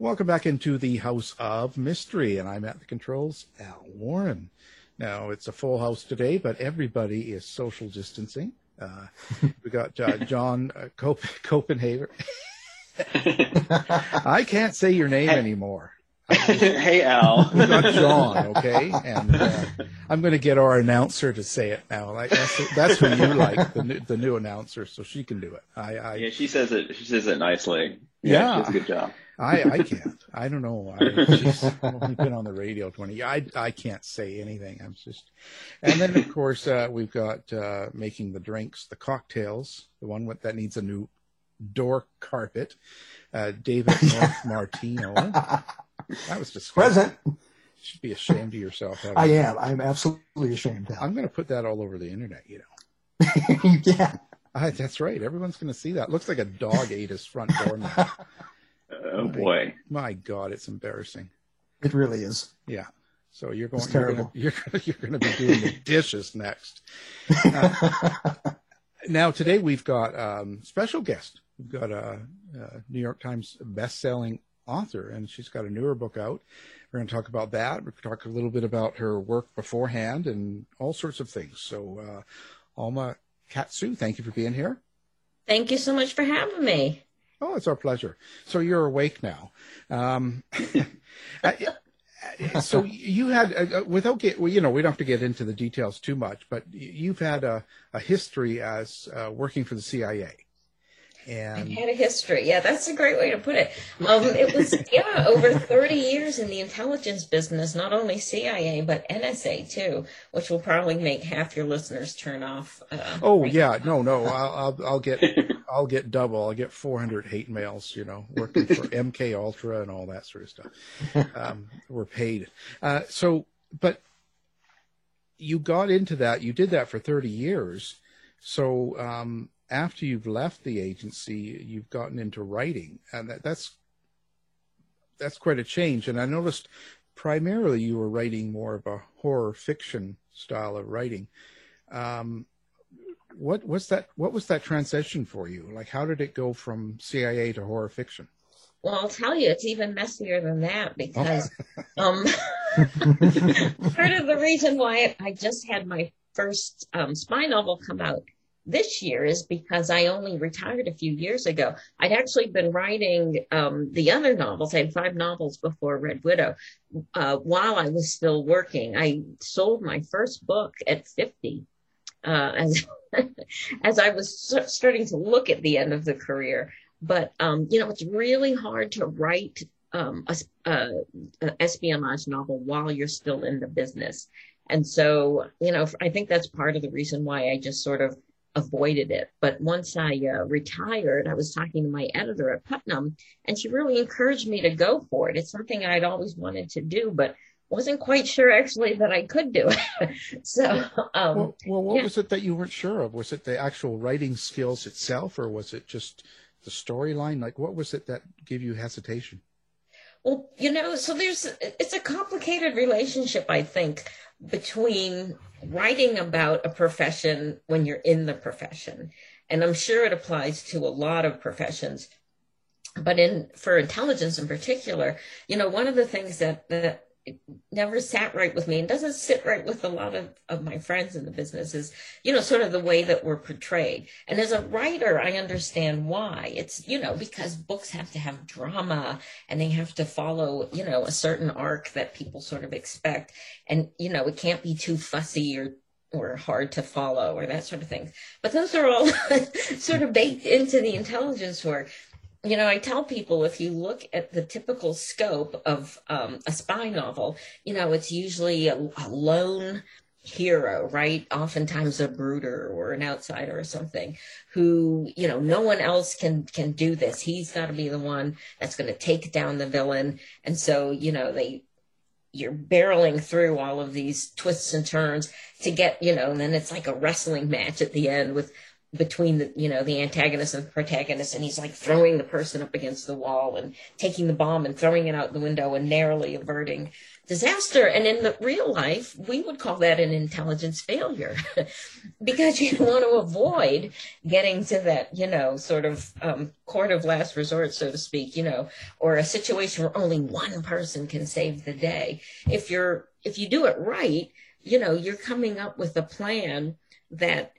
Welcome back into the House of Mystery, and I'm at the controls, Al Warren. Now, it's a full house today, but everybody is social distancing. Uh, we got uh, John uh, Cop- Copenhagen. I can't say your name anymore. hey Al. We got John, okay, and uh, I'm going to get our announcer to say it now. Like that's, that's who you like, the new, the new announcer, so she can do it. I, I Yeah, she says it. She says it nicely. Yeah. she does a good job. I, I can't. I don't know. I, she's only been on the radio 20 I, I can't say anything. I'm just, and then of course, uh, we've got, uh, making the drinks, the cocktails, the one with, that needs a new door carpet, uh, David Martino. That was disgusting. Present. You should be ashamed of yourself. I am. I'm absolutely ashamed. I'm going to put that all over the internet, you know. you can. I, that's right. Everyone's going to see that. Looks like a dog ate his front door. now. Oh boy. My God, it's embarrassing. It really is. Yeah. So you're going. It's You're going, terrible. to, you're, gonna- you're going to be doing the dishes next. Uh, now today we've got um, special guest. We've got a, a New York Times best-selling author, and she's got a newer book out. We're going to talk about that. We're going to talk a little bit about her work beforehand and all sorts of things. So, uh, Alma Katsu, thank you for being here. Thank you so much for having me. Oh, it's our pleasure. So you're awake now. Um, so you had, uh, uh, without get, well, you know, we don't have to get into the details too much, but you've had a, a history as uh, working for the CIA. I've had a history. Yeah, that's a great way to put it. Um, it was yeah over thirty years in the intelligence business, not only CIA but NSA too, which will probably make half your listeners turn off. Uh, oh right yeah, no, no, I'll, I'll, I'll get, I'll get double. I'll get 400 hate mails. You know, working for MK Ultra and all that sort of stuff. Um, we're paid. Uh, so, but you got into that. You did that for 30 years. So um, after you've left the agency, you've gotten into writing, and that, that's that's quite a change. And I noticed primarily you were writing more of a horror fiction style of writing. Um, what was that? What was that transition for you? Like, how did it go from CIA to horror fiction? Well, I'll tell you, it's even messier than that because um, part of the reason why I just had my first um, spy novel come out this year is because I only retired a few years ago. I'd actually been writing um, the other novels. I had five novels before Red Widow uh, while I was still working. I sold my first book at 50 uh, as, as I was starting to look at the end of the career. But, um, you know, it's really hard to write um, a, a, espionage novel while you're still in the business. And so, you know, I think that's part of the reason why I just sort of avoided it. But once I uh, retired, I was talking to my editor at Putnam, and she really encouraged me to go for it. It's something I'd always wanted to do, but wasn't quite sure actually that I could do it. so, um, well, well, what yeah. was it that you weren't sure of? Was it the actual writing skills itself, or was it just the storyline? Like, what was it that gave you hesitation? Well, you know, so there's it's a complicated relationship, I think, between writing about a profession when you're in the profession. And I'm sure it applies to a lot of professions. But in for intelligence in particular, you know, one of the things that, that never sat right with me and doesn't sit right with a lot of, of my friends in the business is, you know, sort of the way that we're portrayed. And as a writer, I understand why. It's, you know, because books have to have drama and they have to follow, you know, a certain arc that people sort of expect. And, you know, it can't be too fussy or or hard to follow or that sort of thing. But those are all sort of baked into the intelligence work you know, I tell people if you look at the typical scope of um, a spy novel, you know, it's usually a, a, lone hero, right? Oftentimes a brooder or an outsider or something who, you know, no one else can can do this. He's got to be the one that's going to take down the villain. And so, you know, they you're barreling through all of these twists and turns to get, you know, and then it's like a wrestling match at the end with between the you know the antagonist and the protagonist and he's like throwing the person up against the wall and taking the bomb and throwing it out the window and narrowly averting disaster. And in the real life we would call that an intelligence failure because you want to avoid getting to that you know sort of um, court of last resort so to speak you know or a situation where only one person can save the day. If you're if you do it right you know you're coming up with a plan that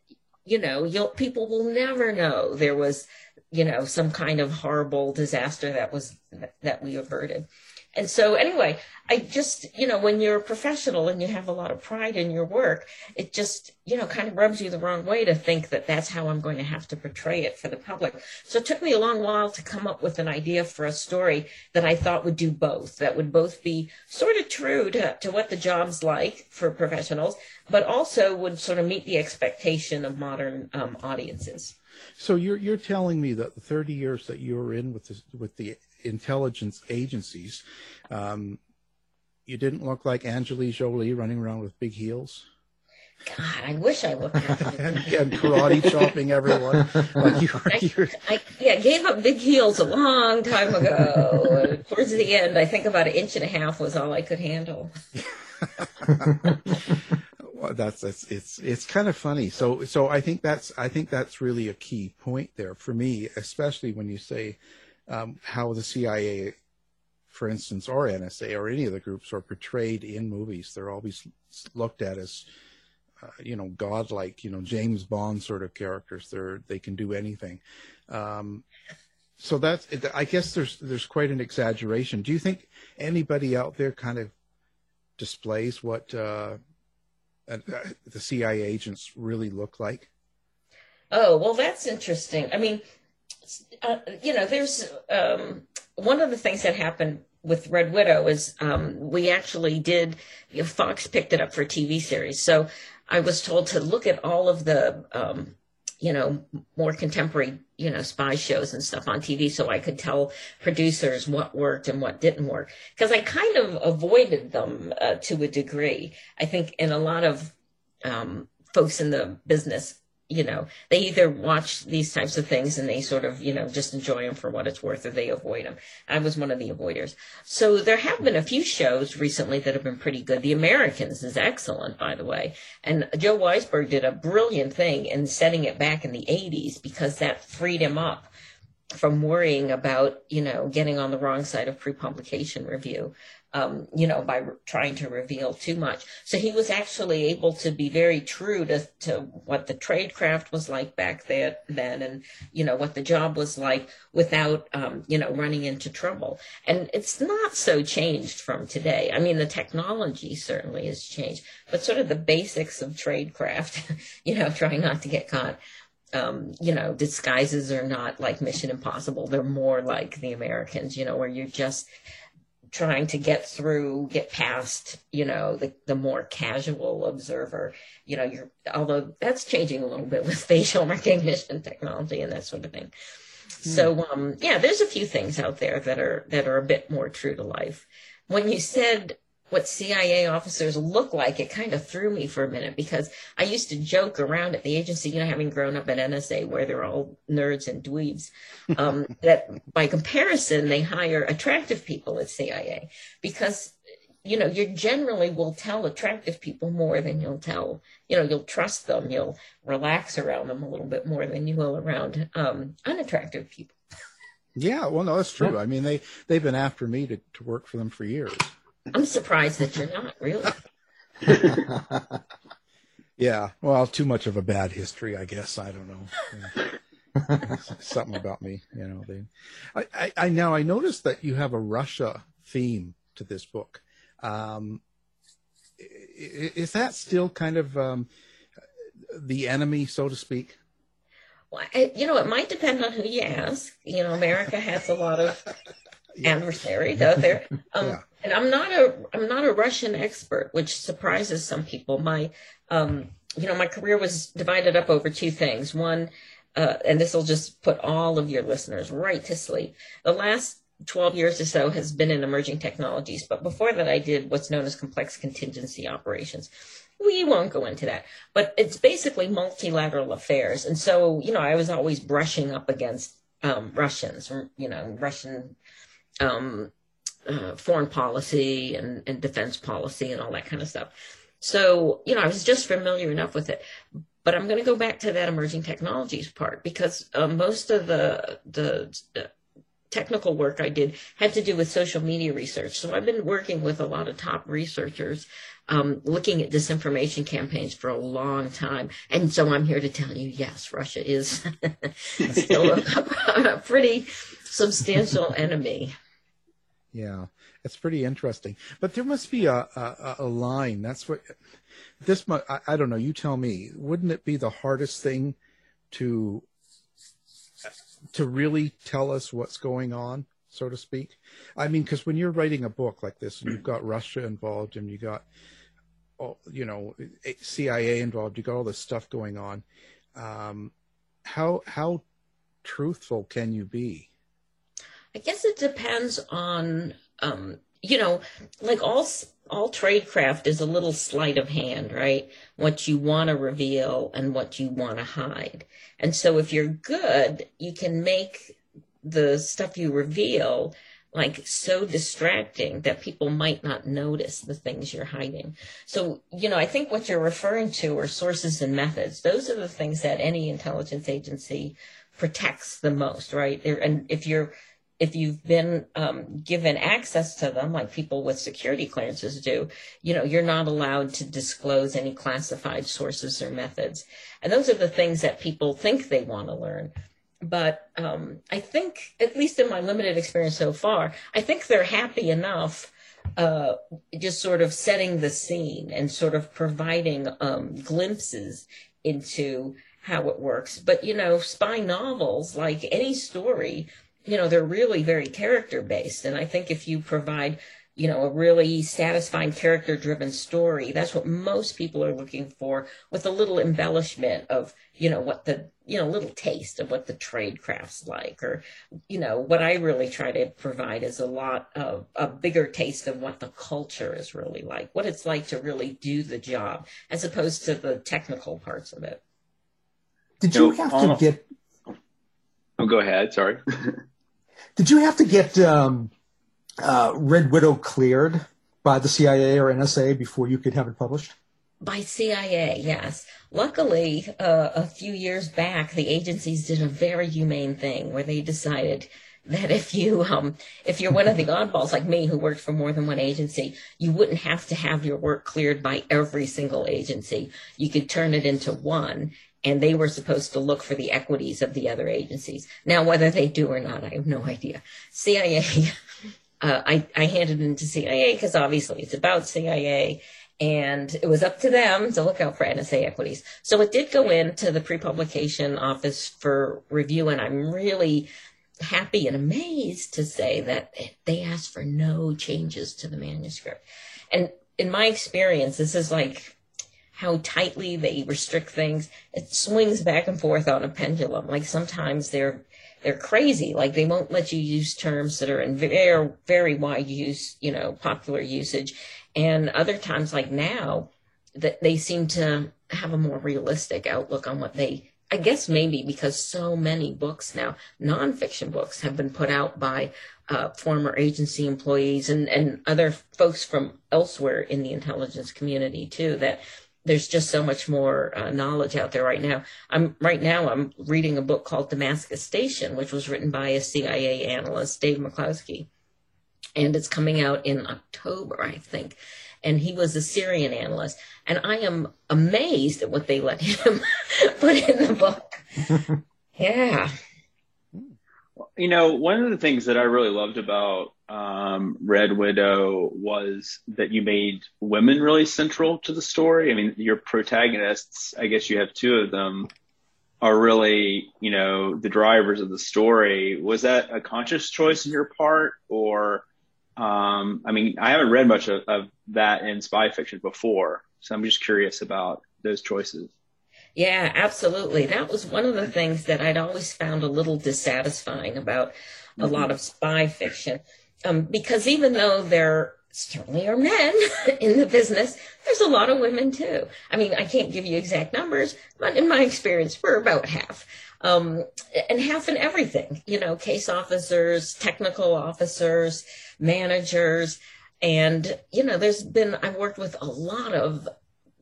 you know, you'll, people will never know there was, you know, some kind of horrible disaster that was that we averted. And so, anyway, I just, you know, when you're a professional and you have a lot of pride in your work, it just, you know, kind of rubs you the wrong way to think that that's how I'm going to have to portray it for the public. So it took me a long while to come up with an idea for a story that I thought would do both, that would both be sort of true to, to what the job's like for professionals, but also would sort of meet the expectation of modern um, audiences. So you're you're telling me that the 30 years that you were in with with the intelligence agencies, um, you didn't look like Angelina Jolie running around with big heels. God, I wish I looked like and, and karate chopping everyone. Like you were, I, I, yeah, gave up big heels a long time ago. Towards the end, I think about an inch and a half was all I could handle. well, that's that's it's it's kind of funny. So so I think that's I think that's really a key point there for me, especially when you say um, how the CIA, for instance, or NSA or any of the groups are portrayed in movies. They're always looked at as, uh, you know, godlike, you know, James Bond sort of characters. They're they can do anything. Um, so that's I guess there's there's quite an exaggeration. Do you think anybody out there kind of displays what uh, uh, the CIA agents really look like? Oh well, that's interesting. I mean, uh, you know, there's um, one of the things that happened with Red Widow is um, we actually did. You know, Fox picked it up for a TV series, so I was told to look at all of the, um, you know, more contemporary, you know, spy shows and stuff on TV, so I could tell producers what worked and what didn't work. Because I kind of avoided them uh, to a degree. I think in a lot of um, folks in the business you know, they either watch these types of things and they sort of, you know, just enjoy them for what it's worth or they avoid them. I was one of the avoiders. So there have been a few shows recently that have been pretty good. The Americans is excellent, by the way. And Joe Weisberg did a brilliant thing in setting it back in the 80s because that freed him up from worrying about, you know, getting on the wrong side of pre-publication review. Um, you know, by re- trying to reveal too much. So he was actually able to be very true to, to what the tradecraft was like back there, then and, you know, what the job was like without, um, you know, running into trouble. And it's not so changed from today. I mean, the technology certainly has changed, but sort of the basics of tradecraft, you know, trying not to get caught um, you know, disguises are not like Mission Impossible. They're more like the Americans, you know, where you're just trying to get through, get past, you know, the, the more casual observer. You know, you're, although that's changing a little bit with facial recognition technology and that sort of thing. Mm. So, um, yeah, there's a few things out there that are, that are a bit more true to life. When you said what CIA officers look like, it kind of threw me for a minute because I used to joke around at the agency, you know, having grown up at NSA where they're all nerds and dweebs, um, that by comparison, they hire attractive people at CIA because, you know, you generally will tell attractive people more than you'll tell, you know, you'll trust them, you'll relax around them a little bit more than you will around um, unattractive people. Yeah, well, no, that's true. I mean, they they've been after me to, to work for them for years. I'm surprised that you're not really. yeah, well, too much of a bad history, I guess. I don't know. Yeah. Something about me, you know. They, I, I, I, now I noticed that you have a Russia theme to this book. Um, is that still kind of um, the enemy, so to speak? Well, I, you know, it might depend on who you ask. You know, America has a lot of adversaries out there. Um, yeah. And I'm not a I'm not a Russian expert, which surprises some people. My um, you know my career was divided up over two things. One, uh, and this will just put all of your listeners right to sleep. The last 12 years or so has been in emerging technologies, but before that, I did what's known as complex contingency operations. We won't go into that, but it's basically multilateral affairs. And so, you know, I was always brushing up against um, Russians, you know, Russian um, uh, foreign policy and, and defense policy and all that kind of stuff. So, you know, I was just familiar enough with it. But I'm going to go back to that emerging technologies part because uh, most of the the uh, technical work I did had to do with social media research. So I've been working with a lot of top researchers um, looking at disinformation campaigns for a long time. And so I'm here to tell you, yes, Russia is still a, a pretty substantial enemy. Yeah, it's pretty interesting. But there must be a, a, a line. That's what this. I, I don't know. You tell me. Wouldn't it be the hardest thing to to really tell us what's going on, so to speak? I mean, because when you're writing a book like this, and you've got Russia involved, and you got, you know, CIA involved, you got all this stuff going on. Um, how how truthful can you be? I guess it depends on, um, you know, like all all tradecraft is a little sleight of hand, right? What you want to reveal and what you want to hide. And so if you're good, you can make the stuff you reveal like so distracting that people might not notice the things you're hiding. So, you know, I think what you're referring to are sources and methods. Those are the things that any intelligence agency protects the most, right? and if you're if you've been um, given access to them, like people with security clearances do, you know, you're not allowed to disclose any classified sources or methods. And those are the things that people think they want to learn. But um, I think, at least in my limited experience so far, I think they're happy enough uh, just sort of setting the scene and sort of providing um, glimpses into how it works. But, you know, spy novels, like any story, you know, they're really very character based. And I think if you provide, you know, a really satisfying character driven story, that's what most people are looking for with a little embellishment of, you know, what the, you know, little taste of what the trade crafts like. Or, you know, what I really try to provide is a lot of a bigger taste of what the culture is really like, what it's like to really do the job, as opposed to the technical parts of it. Did you have to get Oh, go ahead. Sorry. Did you have to get um, uh, Red Widow cleared by the CIA or NSA before you could have it published? By CIA, yes. Luckily, uh, a few years back, the agencies did a very humane thing where they decided that if you um if you're one of the oddballs like me who worked for more than one agency, you wouldn't have to have your work cleared by every single agency. You could turn it into one and they were supposed to look for the equities of the other agencies. Now, whether they do or not, I have no idea. CIA, uh, I, I handed it into CIA because obviously it's about CIA and it was up to them to look out for NSA equities. So it did go into the pre-publication office for review, and I'm really happy and amazed to say that they asked for no changes to the manuscript. And in my experience, this is like how tightly they restrict things. It swings back and forth on a pendulum. Like sometimes they're they're crazy. Like they won't let you use terms that are in very very wide use, you know, popular usage. And other times, like now, that they seem to have a more realistic outlook on what they I guess maybe because so many books now, nonfiction books, have been put out by uh, former agency employees and, and other folks from elsewhere in the intelligence community too, that there's just so much more uh, knowledge out there right now. I'm right now I'm reading a book called Damascus Station, which was written by a CIA analyst, Dave McCloskey, and it's coming out in October, I think. And he was a Syrian analyst, and I am amazed at what they let him put in the book. yeah. You know, one of the things that I really loved about um, Red Widow was that you made women really central to the story. I mean, your protagonists, I guess you have two of them, are really, you know, the drivers of the story. Was that a conscious choice on your part, or, um, I mean, I haven't read much of, of that in spy fiction before, so I'm just curious about those choices. Yeah, absolutely. That was one of the things that I'd always found a little dissatisfying about a mm-hmm. lot of spy fiction um, because even though there certainly are men in the business, there's a lot of women too. I mean, I can't give you exact numbers, but in my experience, we're about half. Um, and half in everything, you know, case officers, technical officers, managers. And, you know, there's been, I've worked with a lot of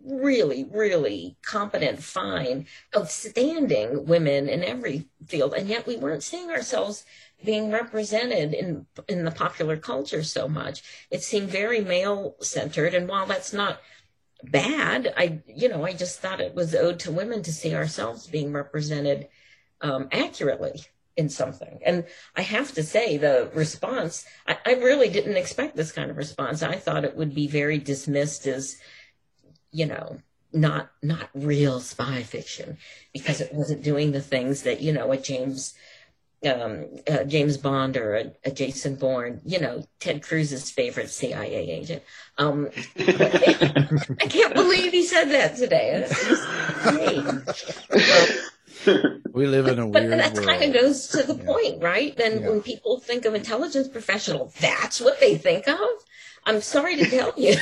really, really competent, fine, outstanding women in every field. And yet we weren't seeing ourselves being represented in in the popular culture so much. It seemed very male centered, and while that's not bad, I you know I just thought it was owed to women to see ourselves being represented um, accurately in something. And I have to say, the response I, I really didn't expect this kind of response. I thought it would be very dismissed as you know not not real spy fiction because it wasn't doing the things that you know a James um, uh, James Bond or a, a, Jason Bourne, you know, Ted Cruz's favorite CIA agent. Um, I can't believe he said that today. we live in a but weird that kind of goes to the yeah. point, right? And yeah. when people think of intelligence professional, that's what they think of. I'm sorry to tell you,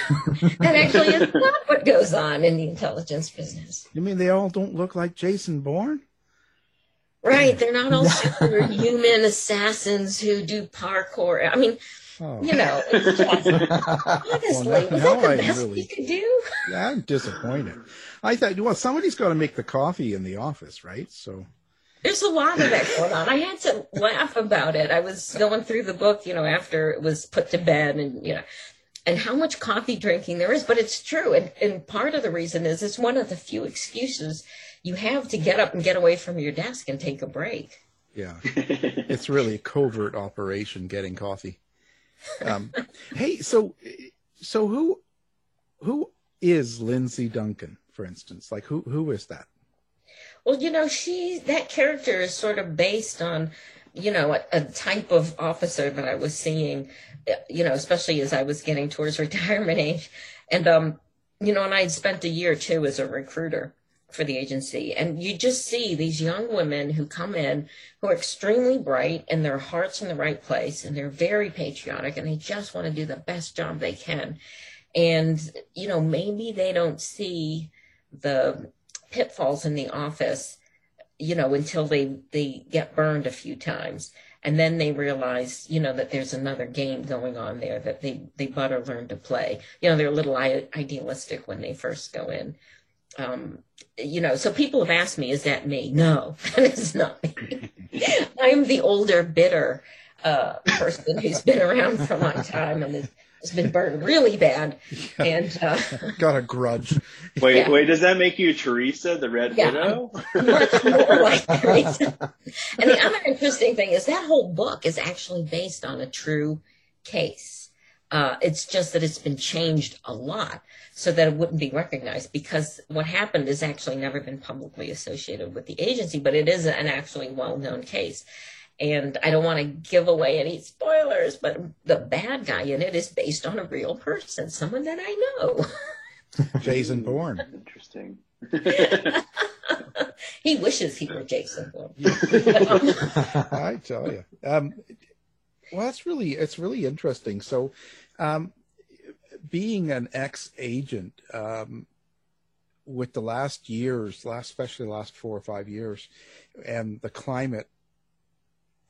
that actually is not what goes on in the intelligence business. You mean they all don't look like Jason Bourne? Right. They're not all superhuman assassins who do parkour. I mean, oh. you know, it's just, honestly, well, was that the best really, could do? Yeah, I'm disappointed. I thought, well, somebody's got to make the coffee in the office, right? So there's a lot of that going on. I had to laugh about it. I was going through the book, you know, after it was put to bed and, you know, and how much coffee drinking there is, but it's true. And, and part of the reason is it's one of the few excuses you have to get up and get away from your desk and take a break. Yeah, it's really a covert operation getting coffee. Um, hey, so so who who is Lyndsey Duncan, for instance? Like who who is that? Well, you know, she that character is sort of based on, you know, a, a type of officer that I was seeing, you know, especially as I was getting towards retirement age, and um, you know, and I'd spent a year too as a recruiter for the agency. And you just see these young women who come in who are extremely bright and their heart's in the right place and they're very patriotic and they just want to do the best job they can. And, you know, maybe they don't see the pitfalls in the office, you know, until they, they get burned a few times. And then they realize, you know, that there's another game going on there that they, they better learn to play. You know, they're a little idealistic when they first go in um, you know, so people have asked me, is that me? No, that is not me. I'm the older, bitter uh, person who's been around for a long time and has, has been burned really bad. And uh, got a grudge. Wait, Yeah. wait, does that make you Teresa, the Red Yeah. Widow? much more like Teresa. And the other interesting thing is that whole book is actually based on a true case. Uh, it's just that it's been changed a lot so that it wouldn't be recognized because what happened has actually never been publicly associated with the agency, but it is an actually well-known case. And I don't want to give away any spoilers, but the bad guy in it is based on a real person, someone that I know. Jason Bourne. Interesting. he wishes he were Jason Bourne. I tell you. Um, well, that's really it's really interesting. So, um, being an ex-agent um, with the last years, last especially the last four or five years, and the climate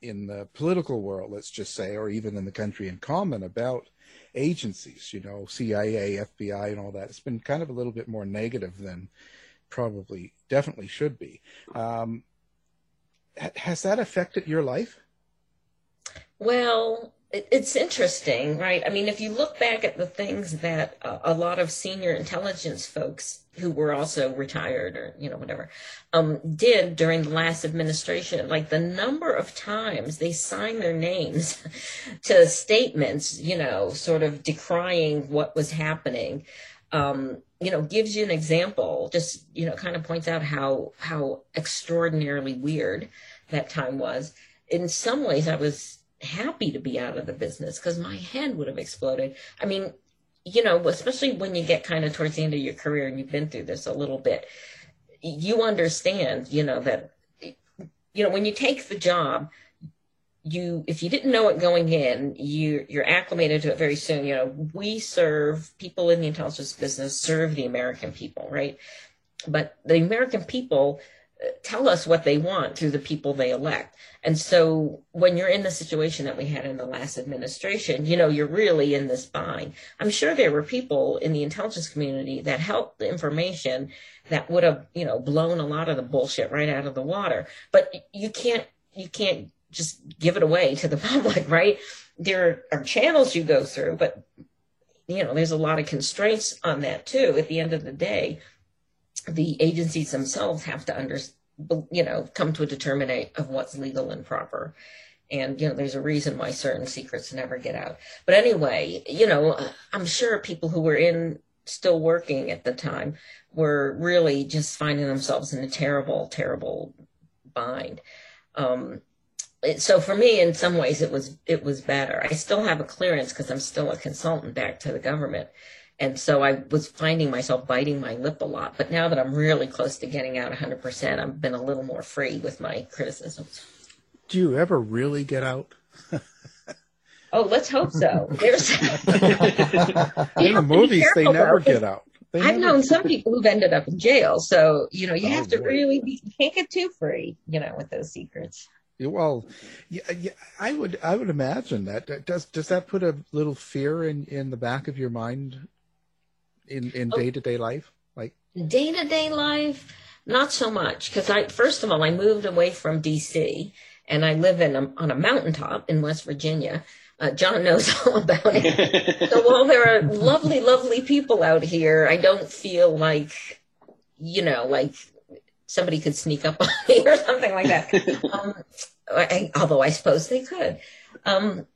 in the political world, let's just say, or even in the country in common about agencies, you know, CIA, FBI, and all that, it's been kind of a little bit more negative than probably definitely should be. Um, has that affected your life? Well, it's interesting, right? I mean, if you look back at the things that a lot of senior intelligence folks who were also retired or, you know, whatever, um, did during the last administration, like the number of times they signed their names to statements, you know, sort of decrying what was happening. Um, you know, gives you an example, just, you know, kind of points out how, how extraordinarily weird that time was. In some ways, I was happy to be out of the business because my head would have exploded. I mean, you know, especially when you get kind of towards the end of your career and you've been through this a little bit, you understand, you know, that, you know, when you take the job, you, if you didn't know it going in, you, you're acclimated to it very soon. You know, we serve people in the intelligence business, serve the American people, right? But the American people tell us what they want through the people they elect. And so when you're in the situation that we had in the last administration, you know, you're really in this bind. I'm sure there were people in the intelligence community that helped the information that would have, you know, blown a lot of the bullshit right out of the water. But you can't, you can't just give it away to the public, right? There are channels you go through, but you know, there's a lot of constraints on that too. At the end of the day, the agencies themselves have to under, you know, come to a determinate of what's legal and proper. And, you know, there's a reason why certain secrets never get out. But anyway, you know, I'm sure people who were in still working at the time were really just finding themselves in a terrible, terrible bind. Um, so for me, in some ways, it was it was better. I still have a clearance because I'm still a consultant back to the government, and so I was finding myself biting my lip a lot. But now that I'm really close to getting out 100%, I've been a little more free with my criticisms. Do you ever really get out? Oh, let's hope so. There's In the movies, they never though, get out. They I've never known some people who've ended up in jail, so you know you Oh, have to boy. really be you can't get too free, you know, with those secrets. Well, yeah, yeah, I would, I would imagine that. Does does that put a little fear in in the back of your mind, in in day to day life? Like, day to day life, not so much because I first of all I moved away from D.C. and I live in a, on a mountaintop in West Virginia. Uh, John knows all about it. so while there are lovely, lovely people out here, I don't feel like, you know, like somebody could sneak up on me or something like that. Um, I, although I suppose they could. Um,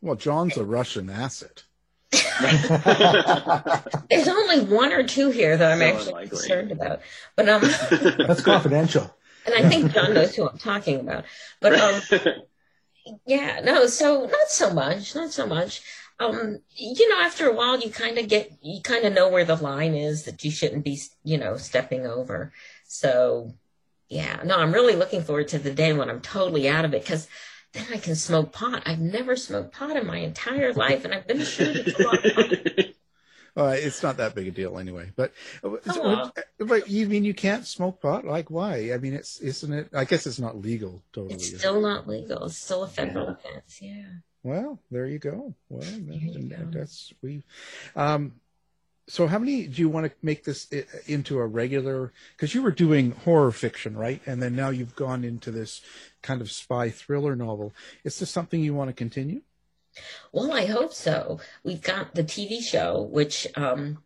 well, John's a Russian asset. there's only one or two here that I'm So actually unlikely. concerned about, but um. That's confidential. and I think John knows who I'm talking about. But um, yeah, no, so not so much, not so much. Um, you know, after a while, you kind of get, you kind of know where the line is that you shouldn't be, you know, stepping over. So, yeah, no, I'm really looking forward to the day when I'm totally out of it because then I can smoke pot. I've never smoked pot in my entire life, and I've been assured it's a lot of fun. Uh, it's not that big a deal anyway. But, but you mean you can't smoke pot? Like, why? I mean, it's isn't it? I guess it's not legal totally. It's still not legal. It's still a federal offense. Yeah. Well, there you go. Well, you go. that's we. Um, so how many do you want to make this into a regular because you were doing horror fiction right? And then now you've gone into this kind of spy thriller novel. Is this something you want to continue? Well i hope so. We've got the tv show which um,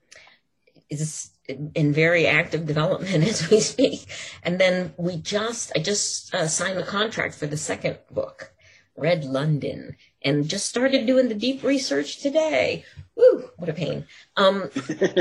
is in very active development as we speak. And then we just i just uh, signed the contract for the second book red london and just started doing the deep research today. Woo, what a pain. Um,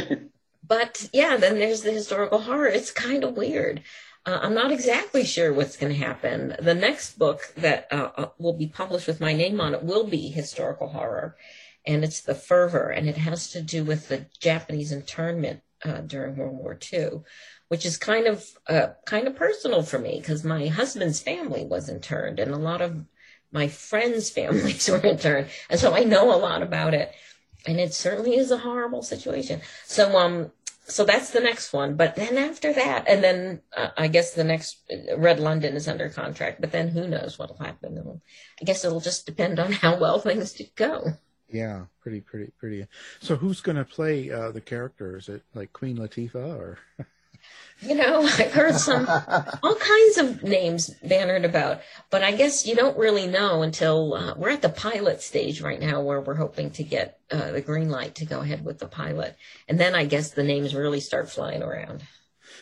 but yeah, then there's the historical horror. It's kind of weird. Uh, I'm not exactly sure what's going to happen. The next book that uh, uh, will be published with my name on it will be historical horror, and it's The Fervor, and it has to do with the Japanese internment uh, during World War II, which is kind of uh, kind of personal for me because my husband's family was interned, and a lot of my friends' families were interned, and so I know a lot about it. And it certainly is a horrible situation. So, um, so that's the next one. But then after that, and then uh, I guess the next Red London is under contract. But then who knows what'll happen? It'll, I guess it'll just depend on how well things go. Yeah, pretty, pretty, pretty. So who's going to play uh, the character? Is it like Queen Latifah or? You know, I've heard some all kinds of names bannered about, but I guess you don't really know until uh, we're at the pilot stage right now, where we're hoping to get uh, the green light to go ahead with the pilot, and then I guess the names really start flying around.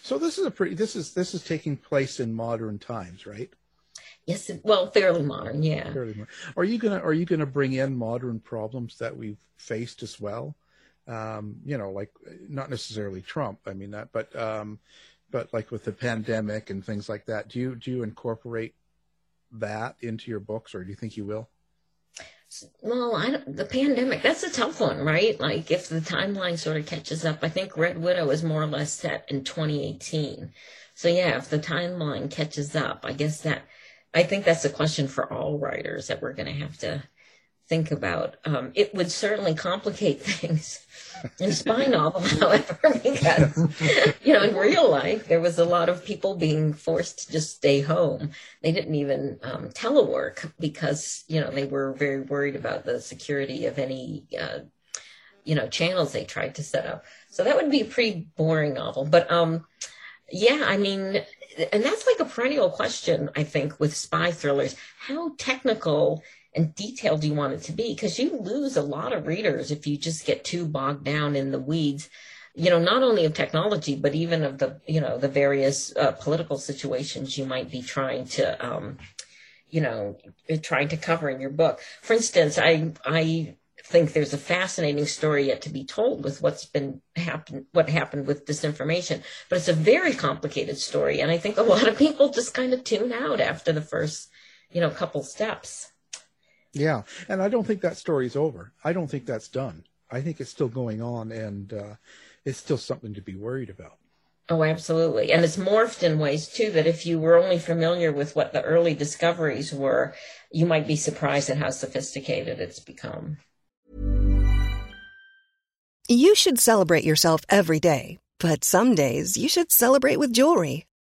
So this is a pretty. This is this is taking place in modern times, right? Yes, well, fairly modern, yeah. Fairly modern. Are you gonna Are you gonna bring in modern problems that we've faced as well? Um, you know, like not necessarily Trump. I mean that, but um, but like with the pandemic and things like that. Do you do you incorporate that into your books, or do you think you will? Well, I don't, the pandemic, that's a tough one, right? Like if the timeline sort of catches up, I think Red Widow is more or less set in 2018. So yeah, if the timeline catches up, I guess that, I think that's a question for all writers that we're going to have to think about. Um, it would certainly complicate things in spy novel, however, because you know in real life there was a lot of people being forced to just stay home. They didn't even um, telework because you know they were very worried about the security of any uh, you know channels they tried to set up. So that would be a pretty boring novel, but um, yeah, I mean. And that's like a perennial question, I think, with spy thrillers. How technical and detailed you want it to be? Because you lose a lot of readers if you just get too bogged down in the weeds you know not only of technology but even of the you know the various uh, political situations you might be trying to um, you know trying to cover in your book for instance i i think there's a fascinating story yet to be told with what's been happened what happened with disinformation but it's a very complicated story and i think a lot of people just kind of tune out after the first you know couple steps yeah, and I don't think that story's over. I don't think that's done. I think it's still going on, and uh, it's still something to be worried about. Oh, absolutely. And it's morphed in ways too that if you were only familiar with what the early discoveries were, you might be surprised at how sophisticated it's become. You should celebrate yourself every day, but some days you should celebrate with jewelry.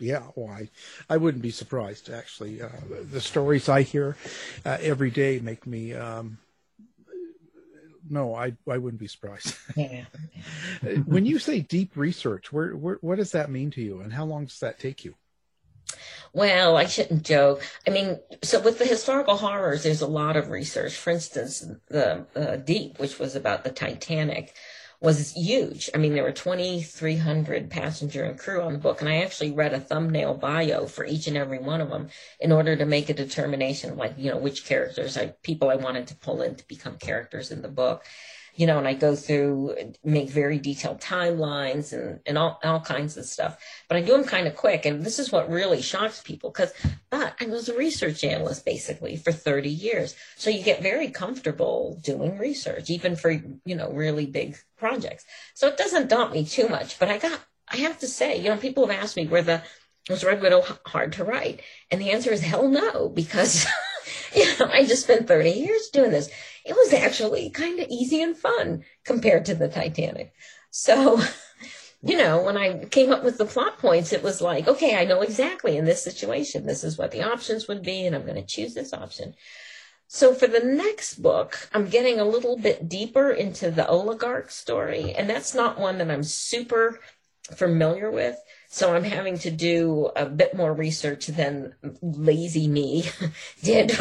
Yeah, well, I, I wouldn't be surprised actually. Uh, the stories I hear uh, every day make me. Um, no, I I wouldn't be surprised. Yeah. when you say deep research, where, where what does that mean to you, and how long does that take you? Well, I shouldn't joke. I mean, so with the historical horrors, there's a lot of research. For instance, the uh, Deep, which was about the Titanic, was huge. I mean, there were 2,300 passenger and crew on the book, and I actually read a thumbnail bio for each and every one of them in order to make a determination, like you know, which characters I people I wanted to pull in to become characters in the book. You know, and I go through, make very detailed timelines and, and all, all kinds of stuff. But I do them kind of quick. And this is what really shocks people because but I was a research analyst basically for 30 years. So you get very comfortable doing research, even for, you know, really big projects. So it doesn't daunt me too much, but I got, I have to say, you know, people have asked me where the, was Red Widow hard to write? And the answer is hell no, because, you know, I just spent 30 years doing this. It was actually kind of easy and fun compared to the Titanic. So, you know, when I came up with the plot points, it was like, okay, I know exactly in this situation, this is what the options would be, and I'm going to choose this option. So for the next book, I'm getting a little bit deeper into the oligarch story, and that's not one that I'm super familiar with. So I'm having to do a bit more research than lazy me did.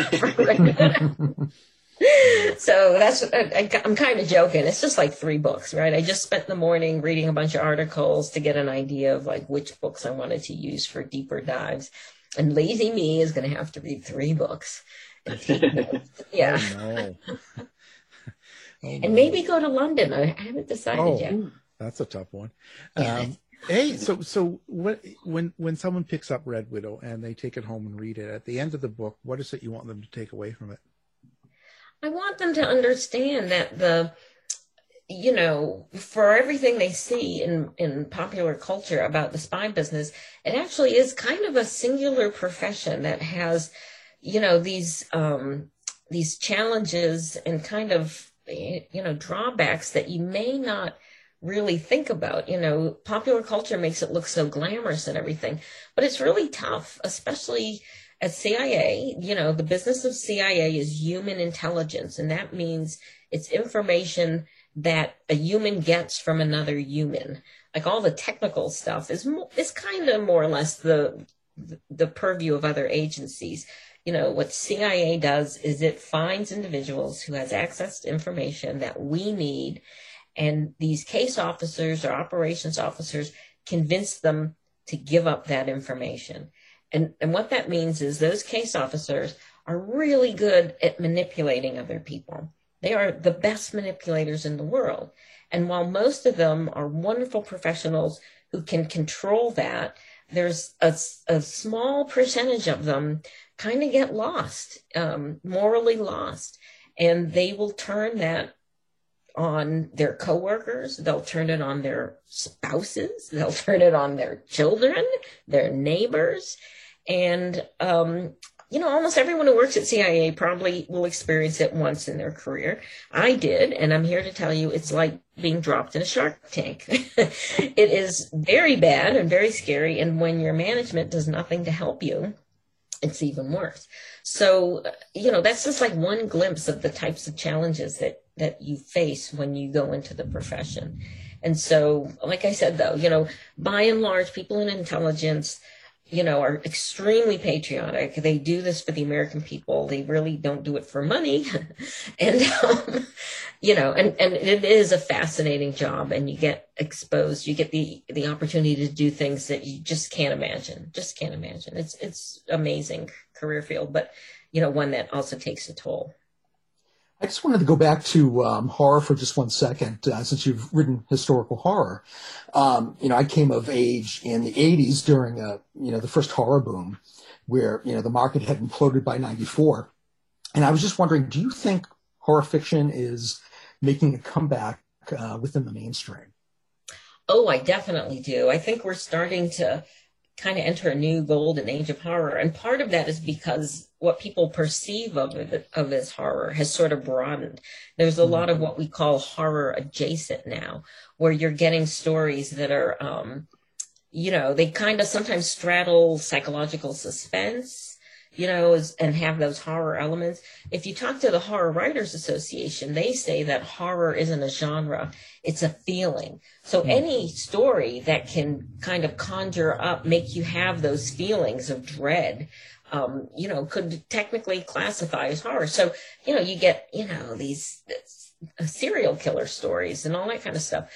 so that's I, am kind of joking. It's just like three books, right? I just spent the morning reading a bunch of articles to get an idea of like which books I wanted to use for deeper dives. And lazy me is going to have to read three books. yeah. Oh, no. Oh, and maybe go to London. I haven't decided oh, yet. That's a tough one. Um, hey, so so what when when someone picks up Red Widow and they take it home and read it at the end of the book, what is it you want them to take away from it? I want them to understand that the you know, for everything they see in, in popular culture about the spy business, it actually is kind of a singular profession that has, you know, these um, these challenges and kind of you know drawbacks that you may not really think about. You know, popular culture makes it look so glamorous and everything, but it's really tough, especially at CIA, you know, the business of CIA is human intelligence, and that means it's information that a human gets from another human. Like all the technical stuff is is kind of more or less the the purview of other agencies. You know, what CIA does is it finds individuals who has access to information that we need, and these case officers or operations officers convince them to give up that information. And, and what that means is those case officers are really good at manipulating other people. They are the best manipulators in the world. And while most of them are wonderful professionals who can control that, there's a, a small percentage of them kind of get lost, um, morally lost. And they will turn that on their coworkers, they'll turn it on their spouses, they'll turn it on their children, their neighbors. And, um, you know, almost everyone who works at CIA probably will experience it once in their career. I did, and I'm here to tell you it's like being dropped in a shark tank. it is very bad and very scary, and when your management does nothing to help you, it's even worse. So, you know, that's just like one glimpse of the types of challenges that that you face when you go into the profession. And so, like I said though, you know, by and large, people in intelligence you know, are extremely patriotic. They do this for the American people. They really don't do it for money. and, um, you know, and, and it is a fascinating job and you get exposed, you get the, the opportunity to do things that you just can't imagine, just can't imagine. It's, it's amazing career field, but, you know, one that also takes a toll. I just wanted to go back to um, horror for just one second, uh, since you've written historical horror. Um, you know, I came of age in the '80s during, uh, you know, the first horror boom, where you know the market had imploded by '94, and I was just wondering, do you think horror fiction is making a comeback uh, within the mainstream? Oh, I definitely do. I think we're starting to kind of enter a new golden age of horror. And part of that is because what people perceive of it, of as horror has sort of broadened. There's a mm-hmm. lot of what we call horror adjacent now, where you're getting stories that are, um, you know, they kind of sometimes straddle psychological suspense you know, and have those horror elements. If you talk to the Horror Writers Association, they say that horror isn't a genre, it's a feeling. So mm-hmm. any story that can kind of conjure up, make you have those feelings of dread, um, you know, could technically classify as horror. So, you know, you get, you know, these uh, serial killer stories and all that kind of stuff.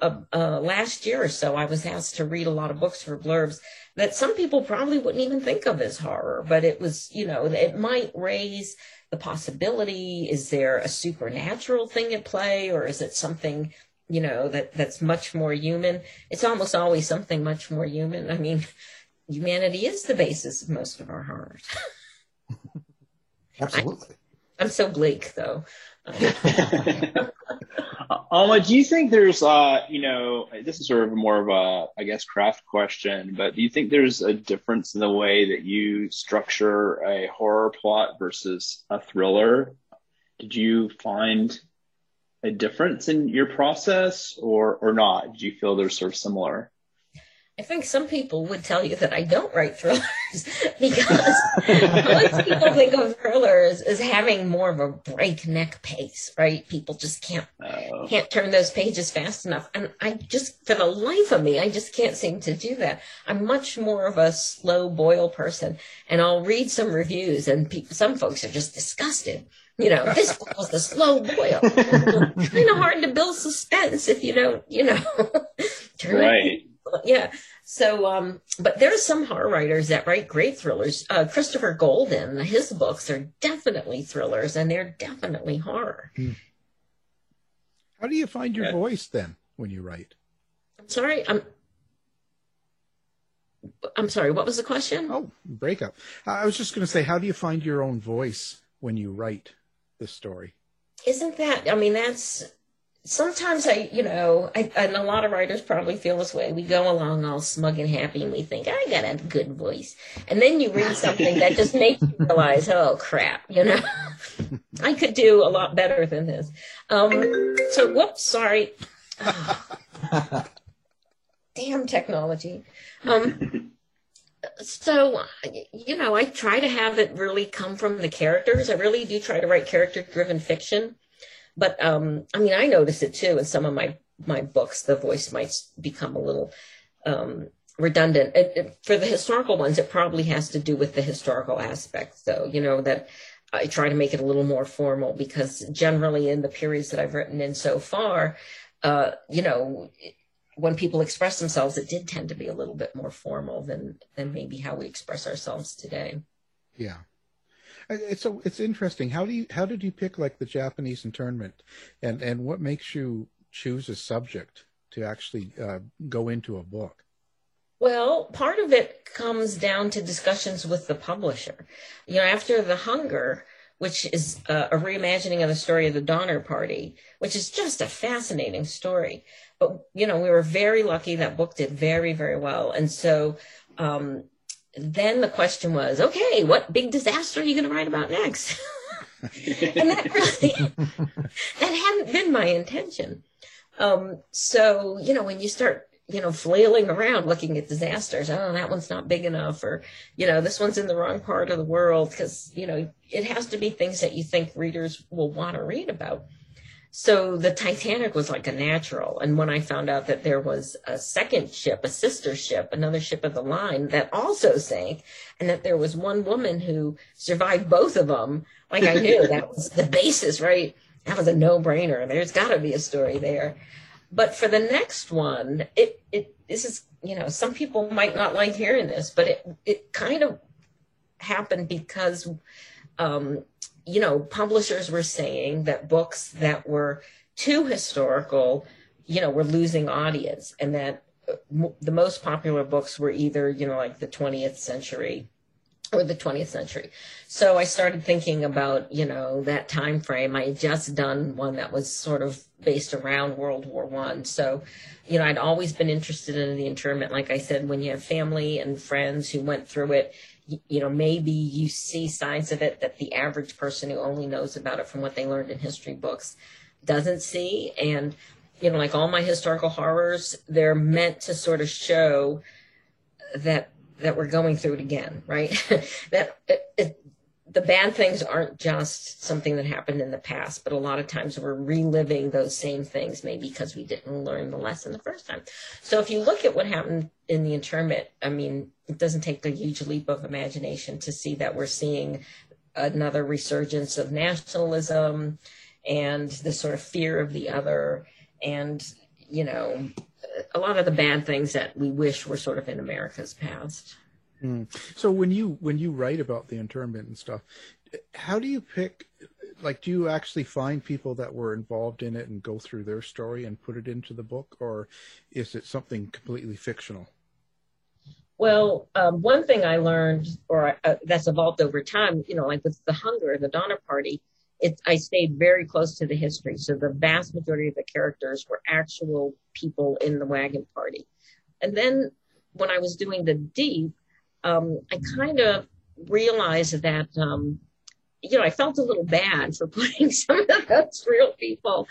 Uh, uh, last year or so, I was asked to read a lot of books for blurbs that some people probably wouldn't even think of as horror, but it was, you know, it might raise the possibility is there a supernatural thing at play or is it something you know that that's much more human? It's almost always something much more human. I mean humanity is the basis of most of our horrors. Absolutely. I, i'm so bleak though Alma, do you think there's, uh, you know, this is sort of more of a, I guess, craft question, but do you think there's a difference in the way that you structure a horror plot versus a thriller? Did you find a difference in your process or, or not? Did you feel they're sort of similar? I think some people would tell you that I don't write thrillers because most people think of thrillers as having more of a breakneck pace, right? People just can't oh. can't turn those pages fast enough, and I just, for the life of me, I just can't seem to do that. I'm much more of a slow boil person, and I'll read some reviews, and people, some folks are just disgusted. You know, this was the slow boil. kind of hard to build suspense if you don't, you know, turn right yeah. So, um, but there's some horror writers that write great thrillers. Uh, Christopher Golden, his books are definitely thrillers and they're definitely horror. Hmm. How do you find your yeah. voice then when you write? I'm sorry. I'm, I'm sorry. What was the question? Oh, breakup. I was just going to say, how do you find your own voice when you write the story? Isn't that, I mean, that's, sometimes I, you know, I, and a lot of writers probably feel this way. We go along all smug and happy and we think, I got a good voice. And then you read something that just makes you realize, oh crap, you know, I could do a lot better than this. Um, so, whoops, sorry. Oh. Damn technology. Um, so, you know, I try to have it really come from the characters. I really do try to write character driven fiction. But um, I mean, I notice it too in some of my my books. The voice might become a little um, redundant. It, it, for the historical ones, it probably has to do with the historical aspects, though. You know that I try to make it a little more formal because generally in the periods that I've written in so far, uh, you know. when people express themselves, it did tend to be a little bit more formal than than maybe how we express ourselves today. Yeah. It's so it's interesting. How do you how did you pick like the Japanese internment, and and what makes you choose a subject to actually uh, go into a book? Well, part of it comes down to discussions with the publisher. You know, after The Hunger, which is uh, a reimagining of the story of the Donner Party, which is just a fascinating story. But, you know, we were very lucky that book did very, very well. And so um, then the question was, okay, what big disaster are you going to write about next? and that really, that hadn't been my intention. Um, so, you know, when you start, you know, flailing around looking at disasters, oh, that one's not big enough, or, you know, this one's in the wrong part of the world, because, you know, it has to be things that you think readers will want to read about. So the Titanic was like a natural. And when I found out that there was a second ship, a sister ship, another ship of the line that also sank, and that there was one woman who survived both of them, like I knew that was the basis, right? That was a no brainer. There's got to be a story there. But for the next one, it, it, this is, you know, some people might not like hearing this, but it, it kind of happened because um, you know, publishers were saying that books that were too historical, you know, were losing audience, and that uh, the most popular books were either, you know, like the 20th century or the 20th century. So I started thinking about, you know, that time frame. I had just done one that was sort of based around World War One. So, you know, I'd always been interested in the internment. Like I said, when you have family and friends who went through it, you know, maybe you see signs of it that the average person who only knows about it from what they learned in history books doesn't see. And, you know, like all my historical horrors, they're meant to sort of show that that we're going through it again, right? that it, it, the bad things aren't just something that happened in the past, but a lot of times we're reliving those same things, maybe because we didn't learn the lesson the first time. So if you look at what happened in the internment, I mean, it doesn't take a huge leap of imagination to see that we're seeing another resurgence of nationalism and the sort of fear of the other and, you know, a lot of the bad things that we wish were sort of in America's past. Mm. So when you when you write about the internment and stuff, how do you pick? Like, do you actually find people that were involved in it and go through their story and put it into the book, or is it something completely fictional? Well, um, one thing I learned, or uh, that's evolved over time, you know, like with the Hunger, and the Donner Party, it, I stayed very close to the history. So the vast majority of the characters were actual people in the wagon party. And then when I was doing the deep, um, I kind of realized that, um, you know, I felt a little bad for putting some of those real people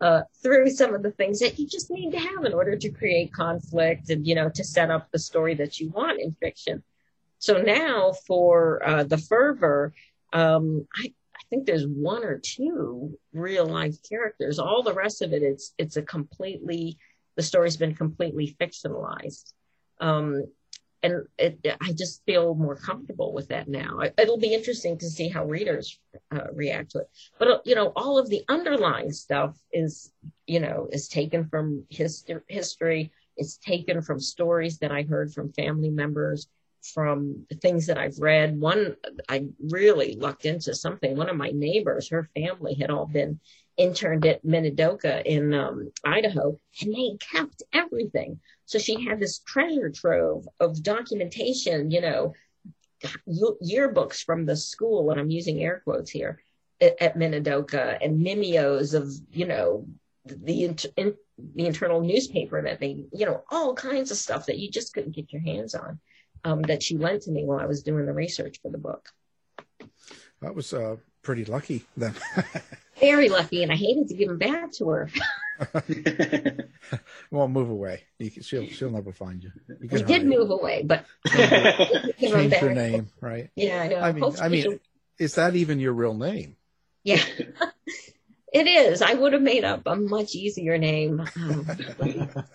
uh, through some of the things that you just need to have in order to create conflict and, you know, to set up the story that you want in fiction. So now for uh, the fervor, um, I, I think there's one or two real life characters. All the rest of it, it's it's a completely the story's been completely fictionalized. Um, and it, I just feel more comfortable with that now. It'll be interesting to see how readers uh, react to it. But you know, all of the underlying stuff is, you know, is taken from history. History. It's taken from stories that I heard from family members, from things that I've read. One, I really lucked into something. One of my neighbors, her family had all been interned at Minidoka in um, Idaho, and they kept everything. So she had this treasure trove of documentation, you know, yearbooks from the school, and I'm using air quotes here, at, at Minidoka, and mimeos of, you know, the in, the internal newspaper that they, you know, all kinds of stuff that you just couldn't get your hands on. Um, that she lent to me while I was doing the research for the book. That was uh, pretty lucky then. Very lucky, and I hated to give them back to her. well, move away. Can, she'll she'll never find you. you we did move away, but change your name, right? Yeah, I know. I mean, Hopefully I mean, is that even your real name? Yeah, it is. I would have made up a much easier name um,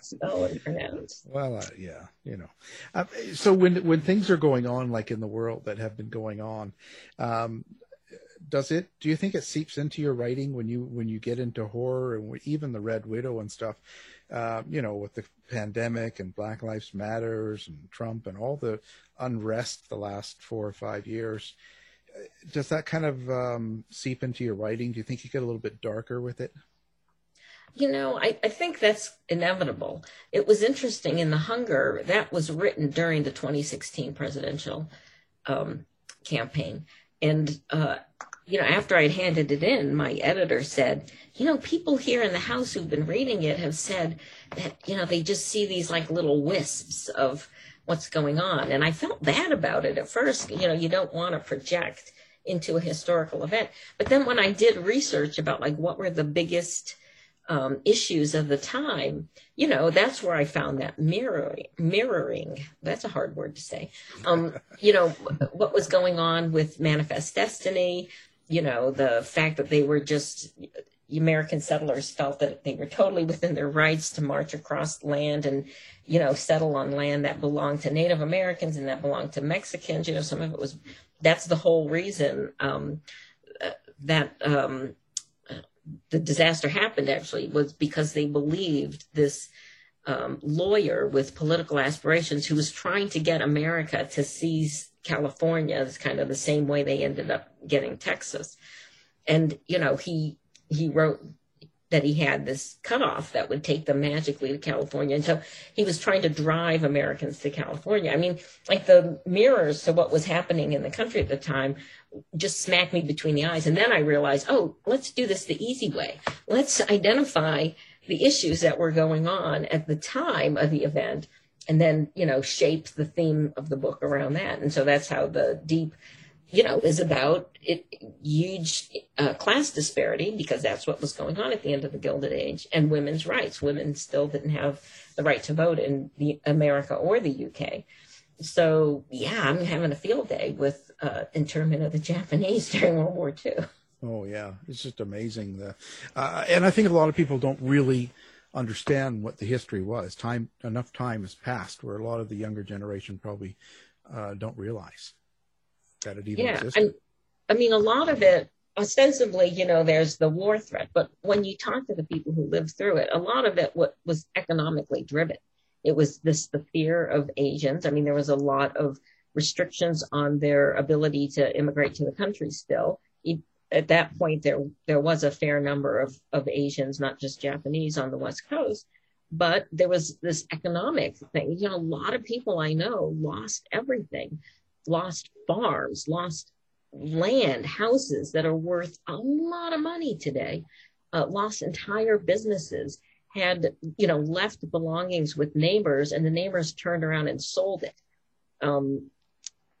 spell and pronounce. Well, uh, yeah, you know. Uh, so when when things are going on like in the world that have been going on, um, does it do you think it seeps into your writing when you when you get into horror and even the red widow and stuff uh, you know with the pandemic and black lives matters and trump and all the unrest the last four or five years does that kind of um, seep into your writing? Do you think you get a little bit darker with it? You know I, I think that's inevitable. It was interesting in the hunger that was written during the 2016 presidential um, campaign. And uh, you know, after I'd handed it in, my editor said, you know, people here in the house who've been reading it have said that, you know, they just see these like little wisps of what's going on. And I felt bad about it at first. You know, you don't want to project into a historical event. But then when I did research about like what were the biggest um, issues of the time, you know, that's where I found that mirroring, mirroring, that's a hard word to say. Um, you know, what was going on with Manifest Destiny, you know, the fact that they were just American settlers felt that they were totally within their rights to march across land and, you know, settle on land that belonged to Native Americans and that belonged to Mexicans. You know, some of it was, that's the whole reason um, uh, that um, the disaster happened actually was because they believed this um, lawyer with political aspirations who was trying to get America to seize California. It's kind of the same way they ended up getting Texas. And, you know, he, he wrote that he had this cutoff that would take them magically to California. And so he was trying to drive Americans to California. I mean, like the mirrors to what was happening in the country at the time just smacked me between the eyes. And then I realized, oh, let's do this the easy way. Let's identify the issues that were going on at the time of the event and then, you know, shape the theme of the book around that. And so that's how the deep you know, is about it, huge uh, class disparity because that's what was going on at the end of the Gilded Age and women's rights. Women still didn't have the right to vote in the America or the UK. So yeah, I'm having a field day with uh, internment of the Japanese during World War II. Oh yeah, it's just amazing. The, uh, and I think a lot of people don't really understand what the history was. Time enough time has passed where a lot of the younger generation probably uh, don't realize that it even yeah, existed. I, I mean, a lot of it, ostensibly, you know, there's the war threat, but when you talk to the people who lived through it, a lot of it what was economically driven. It was this the fear of Asians. I mean, there was a lot of restrictions on their ability to immigrate to the country still. At that point, there there was a fair number of, of Asians, not just Japanese, on the West Coast. But there was this economic thing. You know, a lot of people I know lost everything lost farms, lost land, houses that are worth a lot of money today, uh, lost entire businesses, had, you know, left belongings with neighbors and the neighbors turned around and sold it. Um,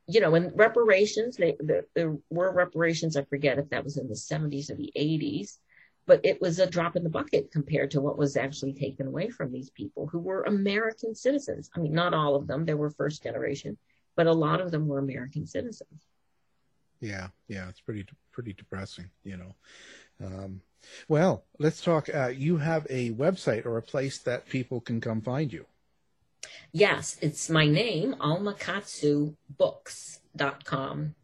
you know, and reparations, they, the, there were reparations, I forget if that was in the 70s or the 80s, but it was a drop in the bucket compared to what was actually taken away from these people who were American citizens. I mean, not all of them, they were first generation, but a lot of them were American citizens. Yeah, yeah, it's pretty pretty depressing, you know. Um, well, let's talk. Uh, you have a website or a place that people can come find you. Yes, it's my name, almakatsubooks.com,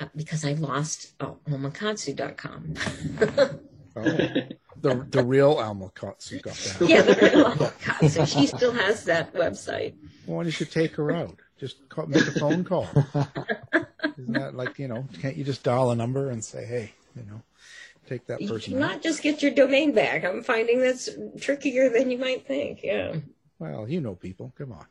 uh, because I lost oh, almakatsu.com. oh, the the real Almakatsu got that. Yeah, the real Almakatsu. She still has that website. Why don't you take her out? Just call, make a phone call. Isn't that like you know? Can't you just dial a number and say, hey, you know, take that person? You cannot just get your domain back. I'm finding that's trickier than you might think. Yeah. Well, you know people. Come on.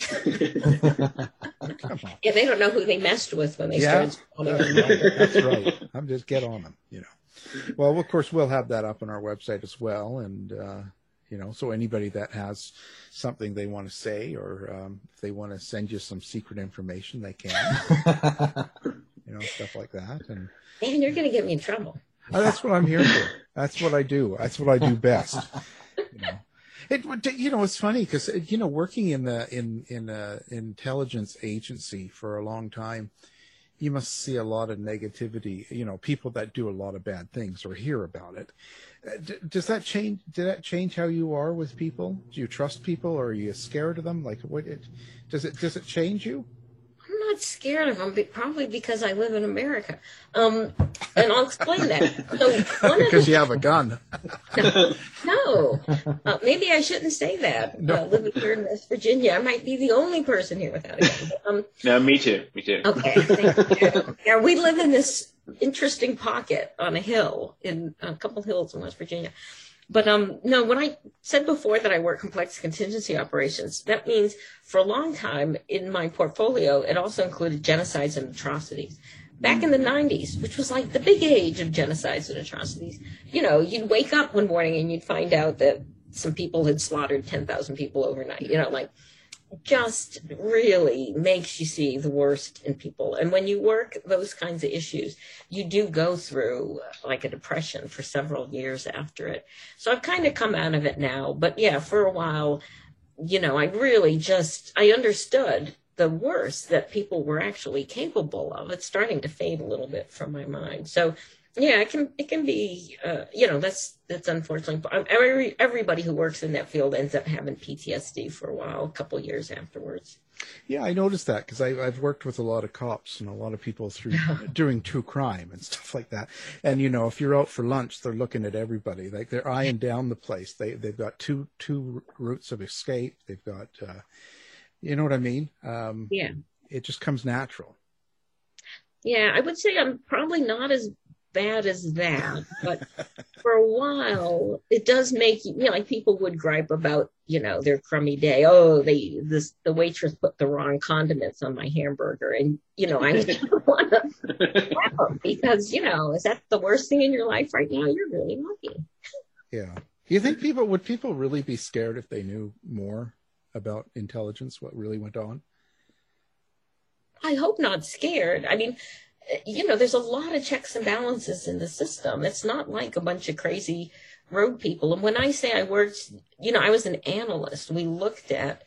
Come on. Yeah, they don't know who they messed with when they yeah, started. That's, that's right. I'm just get on them. You know. Well, of course, we'll have that up on our website as well, and uh, you know, so anybody that has something they want to say or um, if they want to send you some secret information, they can. you know, stuff like that. And man, you're going to get me in trouble. Oh, that's what I'm here for. That's what I do. That's what I do best. You know. It, you know, it's funny because uh, you know, working in the in in a intelligence agency for a long time, you must see a lot of negativity. You know, people that do a lot of bad things or hear about it uh, does that change? Did that change how you are with people? Do you trust people, or are you scared of them? Like, what? It, does it does it change you? I'm scared of them, probably because I live in America. Um, and I'll explain that. So because you have a gun. no, no. Uh, maybe I shouldn't say that. No. Uh, living here in West Virginia, I might be the only person here without a gun. Um, no, me too. Me too. Okay. yeah, we live in this interesting pocket on a hill in a couple hills in West Virginia. But um, no, when I said before that I work complex contingency operations, that means for a long time in my portfolio, it also included genocides and atrocities. Back in the 90s, which was like the big age of genocides and atrocities, you know, you'd wake up one morning and you'd find out that some people had slaughtered 10,000 people overnight, you know, like just really makes you see the worst in people. And when you work those kinds of issues, you do go through uh, like a depression for several years after it. So I've kind of come out of it now. But yeah, for a while, you know, I really just, I understood the worst that people were actually capable of. It's starting to fade a little bit from my mind. So Yeah, it can it can be uh, you know that's that's unfortunately um, every everybody who works in that field ends up having PTSD for a while, a couple years afterwards. Yeah, I noticed that because I've worked with a lot of cops and a lot of people through doing true crime and stuff like that. And you know, if you're out for lunch, they're looking at everybody. Like they're eyeing down the place. They they've got two two routes of escape. They've got, uh, you know what I mean? Um, yeah. It just comes natural. Yeah, I would say I'm probably not as bad as that, but for a while, it does make you know, like people would gripe about, you know, their crummy day. Oh, they this the waitress put the wrong condiments on my hamburger, and you know, I want to because you know, is that the worst thing in your life right now? You're really lucky. Yeah. Do you think people would people really be scared if they knew more about intelligence, what really went on? I hope not scared. I mean, you know, there's a lot of checks and balances in the system. It's not like a bunch of crazy rogue people. And when I say I worked, you know, I was an analyst. We looked at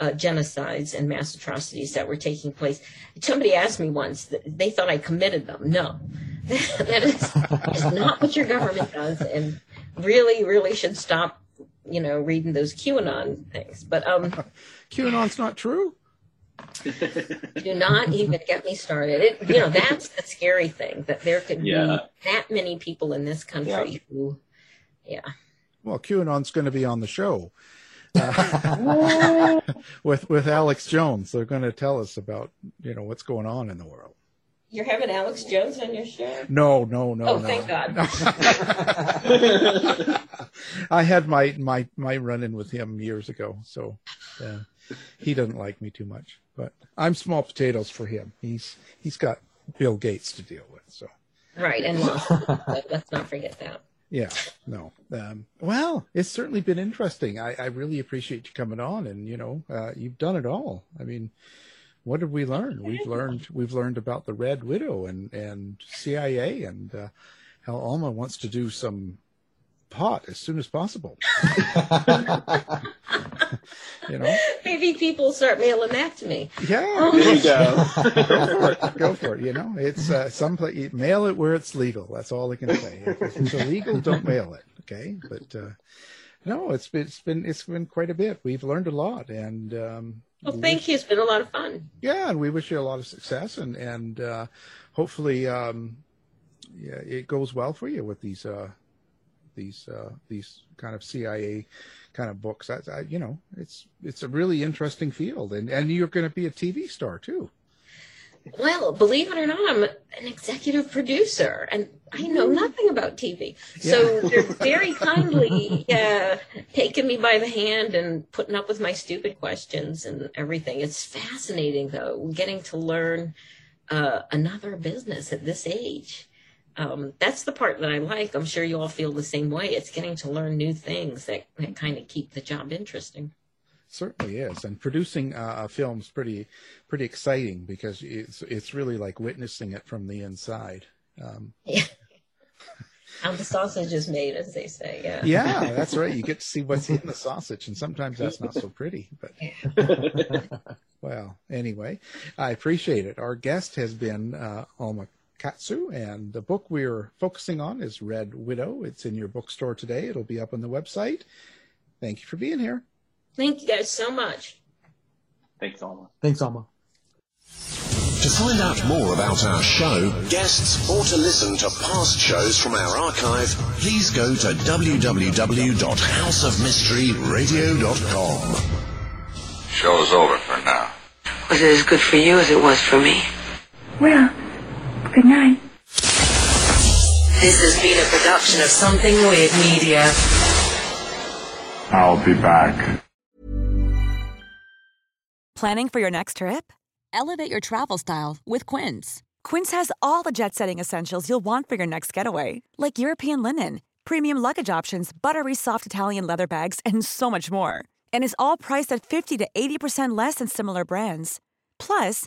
uh, genocides and mass atrocities that were taking place. Somebody asked me once they thought I committed them. No, that is, is not what your government does, and really, really should stop. You know, reading those QAnon things. But um, QAnon's not true. Do not even get me started. It, you know, that's the scary thing that there could Yeah. be that many people in this country who, yeah. Well, QAnon's going to be on the show uh, with with Alex Jones. They're going to tell us about you know what's going on in the world. You're having Alex Jones on your show? No, no, no, oh, no. thank God. I had my my my run in with him years ago, so uh, he doesn't like me too much. But I'm small potatoes for him. He's he's got Bill Gates to deal with, so. right, and. Let's not forget that. Yeah, no. Um, well, it's certainly been interesting. I, I really appreciate you coming on, and you know, uh, you've done it all. I mean, what did we learn? We've learned we've learned about the Red Widow and and CIA, and uh, how Alma wants to do some pot as soon as possible. you know, Maybe people start mailing that to me. yeah. There you go. go for it. Go for it. You know, it's uh, some pla- you mail it where it's legal. That's all I can say. If it's illegal, don't mail it. Okay, but uh, no, it's been it's been it's been quite a bit. We've learned a lot, and um, Well, thank you. It's been a lot of fun. yeah, and we wish you a lot of success, and and uh, hopefully, um, yeah, it goes well for you with these uh, these uh, these kind of CIA kind of books. I, I, you know, it's it's a really interesting field, and and you're going to be a TV star too. Well, believe it or not, I'm an executive producer, and I know nothing about TV. So they're very kindly uh, taking me by the hand and putting up with my stupid questions and everything. It's fascinating, though, getting to learn uh, another business at this age. Um, that's the part that I like. I'm sure you all feel the same way. It's getting to learn new things that, that kind of keep the job interesting. Certainly is, and producing uh, a film's pretty pretty exciting because it's it's really like witnessing it from the inside. Um, Yeah. How the sausage is made, as they say. Yeah. yeah, that's right. You get to see what's in the sausage, and sometimes that's not so pretty. But well, anyway, I appreciate it. Our guest has been uh, Alma Katsu, and the book we're focusing on is Red Widow. It's in your bookstore today. It'll be up on the website. Thank you for being here. Thank you guys so much. Thanks, Alma. Thanks, Alma. To find out more about our show, guests, or to listen to past shows from our archive, please go to www.houseofmysteryradio.com. Show's over for now. Was it as good for you as it was for me? Well, good night. This has been a production of Something Weird Media. I'll be back. Planning for your next trip? Elevate your travel style with Quince. Quince has all the jet setting essentials you'll want for your next getaway, like European linen, premium luggage options, buttery soft Italian leather bags, and so much more. And is all priced at 50 to 80% less than similar brands. Plus,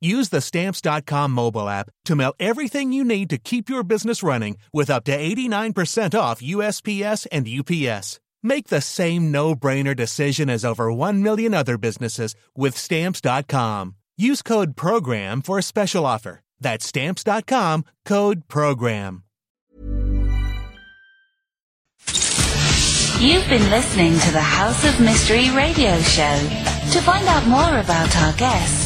Use the stamps.com mobile app to mail everything you need to keep your business running with up to 89% off USPS and UPS. Make the same no brainer decision as over 1 million other businesses with stamps.com. Use code PROGRAM for a special offer. That's stamps.com code PROGRAM. You've been listening to the House of Mystery radio show. To find out more about our guests,